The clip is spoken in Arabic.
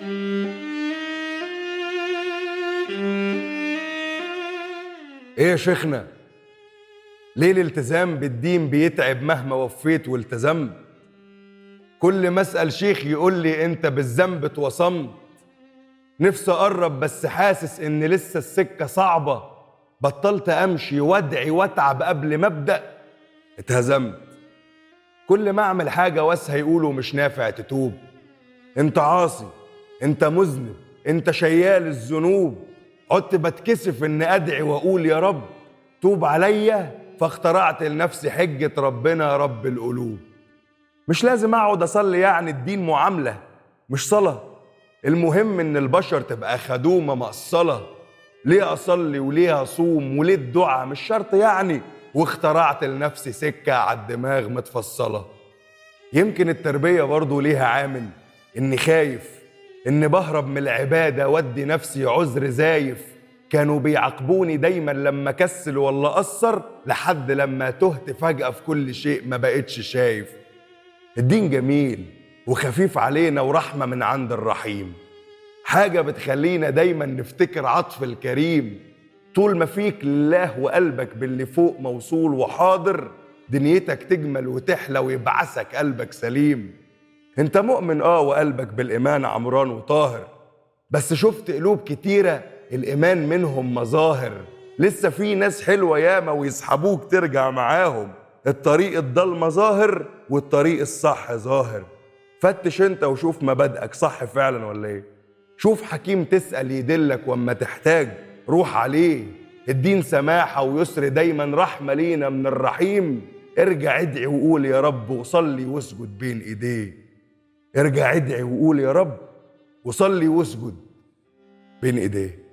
إيه يا شيخنا؟ ليه الالتزام بالدين بيتعب مهما وفيت والتزمت؟ كل ما اسأل شيخ يقول لي انت بالذنب اتوصمت. نفسي اقرب بس حاسس ان لسه السكة صعبة. بطلت امشي وادعي واتعب قبل ما ابدأ. اتهزمت. كل ما اعمل حاجة واسها يقولوا مش نافع تتوب. انت عاصي. انت مذنب انت شيال الذنوب. عدت بتكسف ان ادعي واقول يا رب. توب عليا فاخترعت لنفسي حجة ربنا رب القلوب. مش لازم اقعد اصلي يعني الدين معاملة مش صلاة. المهم ان البشر تبقى خدومة مقصلة. ليه اصلي وليه اصوم وليه الدعاء؟ مش شرط يعني. واخترعت لنفسي سكة على الدماغ متفصلة. يمكن التربية برضو ليها عامل اني خايف اني بهرب من العبادة وادي نفسي عذر زايف. كانوا بيعاقبوني دايما لما كسل ولا قصر لحد لما تهت فجأة في كل شيء ما بقتش شايف. الدين جميل وخفيف علينا ورحمة من عند الرحيم. حاجة بتخلينا دايما نفتكر عطف الكريم. طول ما فيك لله وقلبك باللي فوق موصول وحاضر دنيتك تجمل وتحلى ويبعثك قلبك سليم. انت مؤمن آه وقلبك بالإيمان عمران وطاهر بس شفت قلوب كتيرة الإيمان منهم مظاهر. لسه في ناس حلوة ياما ويسحبوك ترجع معاهم. الطريق الضلمه ظاهر والطريق الصح ظاهر. فتش انت وشوف مبادئك صح فعلا ولا إيه؟ شوف حكيم تسأل يدلك وأما تحتاج روح عليه. الدين سماحة ويسر دايما رحمة لينا من الرحيم. ارجع ادعي وقول يا رب وصلي واسجد بين إيديه. ارجع ادعي وقول يا رب وصلي واسجد بين ايديه.